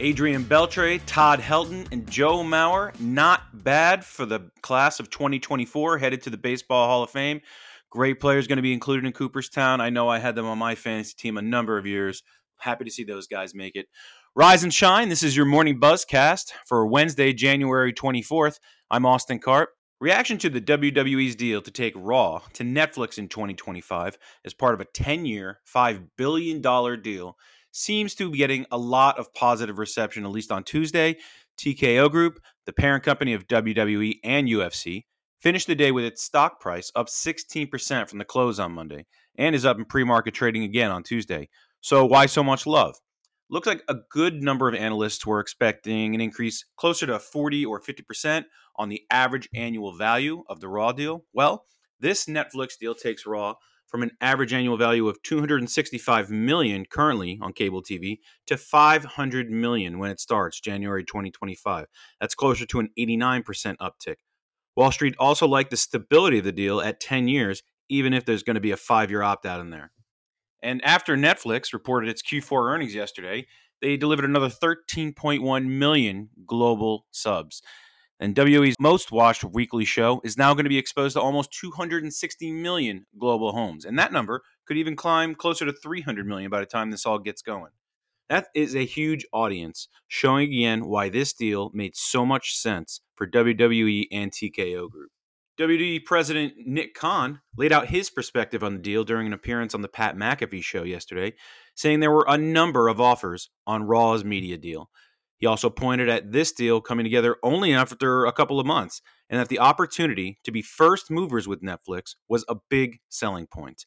Adrian Beltre, Todd Helton, and Joe Mauer. Not bad for the class of 2024 headed to the Baseball Hall of Fame. Great players going to be included in Cooperstown. I know I had them on my fantasy team a number of years. Happy to see those guys make it. Rise and shine. This is your morning buzzcast for Wednesday, January 24th. I'm Austin Karp. Reaction to the WWE's deal to take Raw to Netflix in 2025 as part of a 10 year, $5 billion deal seems to be getting a lot of positive reception, at least on Tuesday. TKO Group, the parent company of WWE and UFC, finished the day with its stock price up 16% from the close on Monday and is up in pre market trading again on Tuesday. So, why so much love? Looks like a good number of analysts were expecting an increase closer to 40 or 50% on the average annual value of the Raw deal. Well, this Netflix deal takes Raw from an average annual value of 265 million currently on cable TV to 500 million when it starts January 2025. That's closer to an 89% uptick. Wall Street also liked the stability of the deal at 10 years, even if there's going to be a five year opt out in there. And after Netflix reported its Q4 earnings yesterday, they delivered another 13.1 million global subs. And WWE's most watched weekly show is now going to be exposed to almost 260 million global homes. And that number could even climb closer to 300 million by the time this all gets going. That is a huge audience, showing again why this deal made so much sense for WWE and TKO Group. WWE President Nick Khan laid out his perspective on the deal during an appearance on the Pat McAfee show yesterday, saying there were a number of offers on Raw's media deal. He also pointed at this deal coming together only after a couple of months, and that the opportunity to be first movers with Netflix was a big selling point.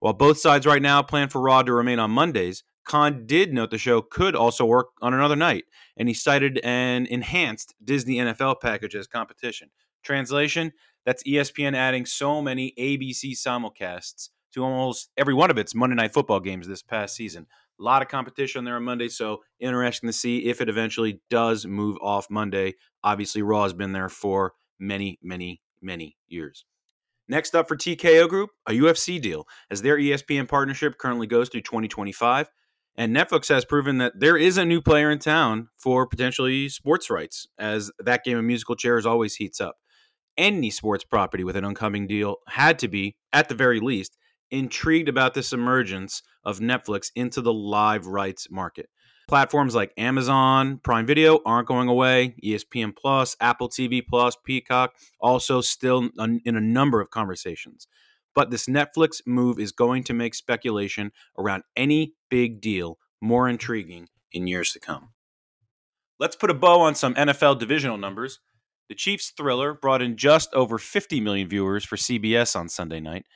While both sides right now plan for Raw to remain on Mondays, Khan did note the show could also work on another night, and he cited an enhanced Disney NFL package as competition. Translation that's ESPN adding so many ABC simulcasts to almost every one of its Monday Night Football games this past season. A lot of competition there on Monday, so interesting to see if it eventually does move off Monday. Obviously, Raw has been there for many, many, many years. Next up for TKO Group, a UFC deal, as their ESPN partnership currently goes through 2025. And Netflix has proven that there is a new player in town for potentially sports rights, as that game of musical chairs always heats up. Any sports property with an oncoming deal had to be, at the very least, intrigued about this emergence of Netflix into the live rights market. Platforms like Amazon Prime Video aren't going away. ESPN Plus, Apple TV Plus, Peacock also still in a number of conversations. But this Netflix move is going to make speculation around any big deal more intriguing in years to come. Let's put a bow on some NFL divisional numbers. The Chiefs thriller brought in just over 50 million viewers for CBS on Sunday night,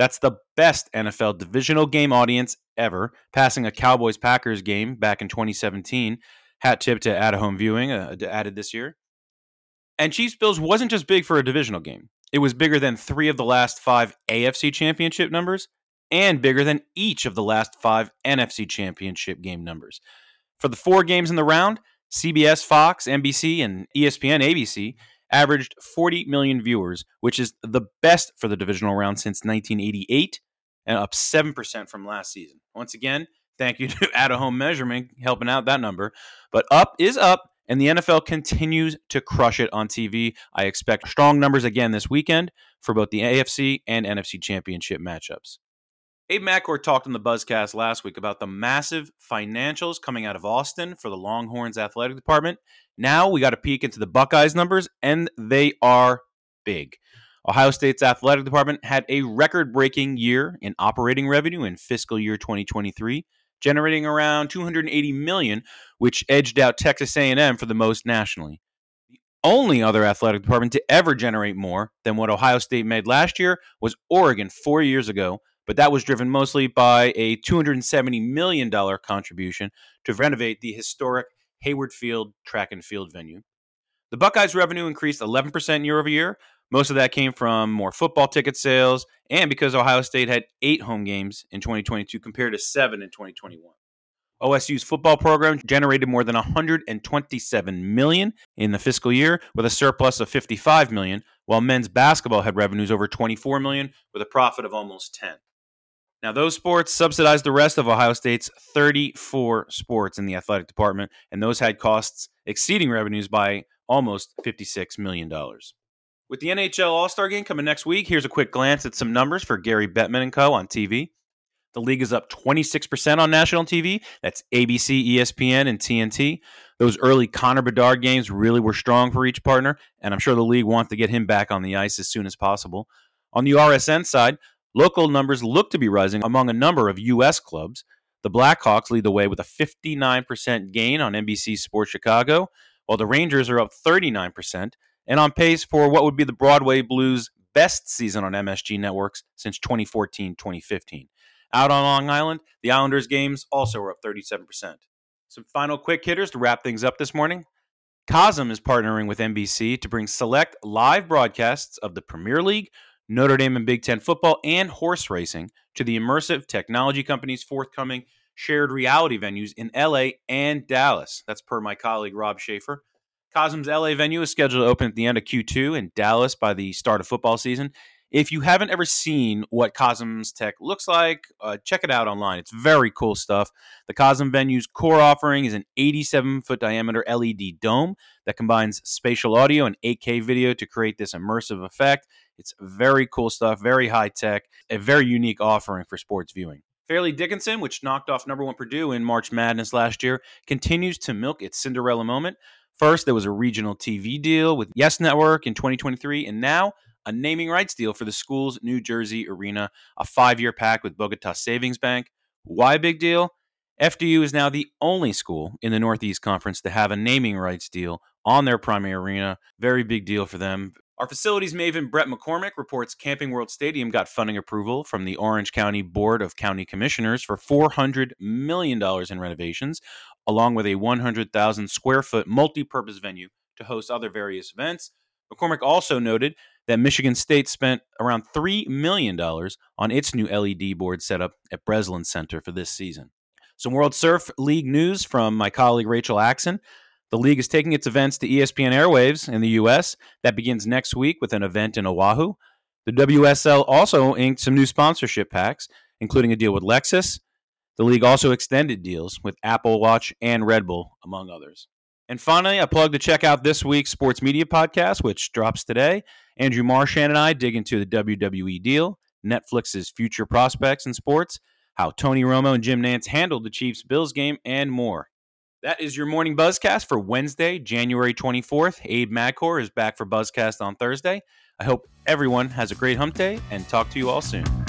that's the best NFL divisional game audience ever, passing a Cowboys Packers game back in 2017. Hat tip to add at home viewing, uh, added this year. And Chiefs Bills wasn't just big for a divisional game, it was bigger than three of the last five AFC championship numbers and bigger than each of the last five NFC championship game numbers. For the four games in the round, CBS, Fox, NBC, and ESPN ABC averaged 40 million viewers, which is the best for the divisional round since 1988 and up 7% from last season. Once again, thank you to Out of Home Measurement helping out that number. But up is up, and the NFL continues to crush it on TV. I expect strong numbers again this weekend for both the AFC and NFC championship matchups. Abe Madkour talked on the Buzzcast last week about the massive financials coming out of Austin for the Longhorns athletic department. Now we got a peek into the Buckeyes numbers, and they are big. Ohio State's athletic department had a record-breaking year in operating revenue in fiscal year 2023, generating around 280 million, which edged out Texas A&M for the most nationally. The only other athletic department to ever generate more than what Ohio State made last year was Oregon 4 years ago but that was driven mostly by a $270 million contribution to renovate the historic Hayward Field track and field venue. The Buckeyes' revenue increased 11% year over year. Most of that came from more football ticket sales and because Ohio State had eight home games in 2022 compared to seven in 2021. OSU's football program generated more than 127 million in the fiscal year with a surplus of 55 million, while men's basketball had revenues over 24 million with a profit of almost 10. Now, those sports subsidized the rest of Ohio State's 34 sports in the athletic department, and those had costs exceeding revenues by almost $56 million. With the NHL All Star game coming next week, here's a quick glance at some numbers for Gary Bettman and Co. on TV. The league is up 26% on national TV. That's ABC, ESPN, and TNT. Those early Connor Bedard games really were strong for each partner, and I'm sure the league wants to get him back on the ice as soon as possible. On the RSN side, Local numbers look to be rising among a number of U.S. clubs. The Blackhawks lead the way with a 59% gain on NBC Sports Chicago, while the Rangers are up 39% and on pace for what would be the Broadway Blues' best season on MSG networks since 2014 2015. Out on Long Island, the Islanders games also are up 37%. Some final quick hitters to wrap things up this morning. Cosm is partnering with NBC to bring select live broadcasts of the Premier League, Notre Dame and Big Ten football, and horse racing to the immersive technology company's forthcoming shared reality venues in LA and Dallas. That's per my colleague Rob Schaefer. Cosm's LA venue is scheduled to open at the end of Q2 in Dallas by the start of football season. If you haven't ever seen what Cosm's tech looks like, uh, check it out online. It's very cool stuff. The Cosm venue's core offering is an 87 foot diameter LED dome that combines spatial audio and 8K video to create this immersive effect. It's very cool stuff, very high tech, a very unique offering for sports viewing. Fairleigh Dickinson, which knocked off number one Purdue in March Madness last year, continues to milk its Cinderella moment. First, there was a regional TV deal with Yes Network in 2023, and now a naming rights deal for the school's New Jersey arena, a five year pact with Bogota Savings Bank. Why big deal? FDU is now the only school in the Northeast Conference to have a naming rights deal on their primary arena. Very big deal for them. Our facilities maven Brett McCormick reports Camping World Stadium got funding approval from the Orange County Board of County Commissioners for $400 million in renovations, along with a 100,000 square foot multi purpose venue to host other various events. McCormick also noted that Michigan State spent around $3 million on its new LED board setup at Breslin Center for this season. Some World Surf League news from my colleague Rachel Axon. The league is taking its events to ESPN airwaves in the U.S. That begins next week with an event in Oahu. The WSL also inked some new sponsorship packs, including a deal with Lexus. The league also extended deals with Apple Watch and Red Bull, among others. And finally, I plug to check out this week's sports media podcast, which drops today. Andrew Marchand and I dig into the WWE deal, Netflix's future prospects in sports, how Tony Romo and Jim Nantz handled the Chiefs Bills game, and more. That is your morning buzzcast for Wednesday, January 24th. Abe Madkour is back for Buzzcast on Thursday. I hope everyone has a great hump day and talk to you all soon.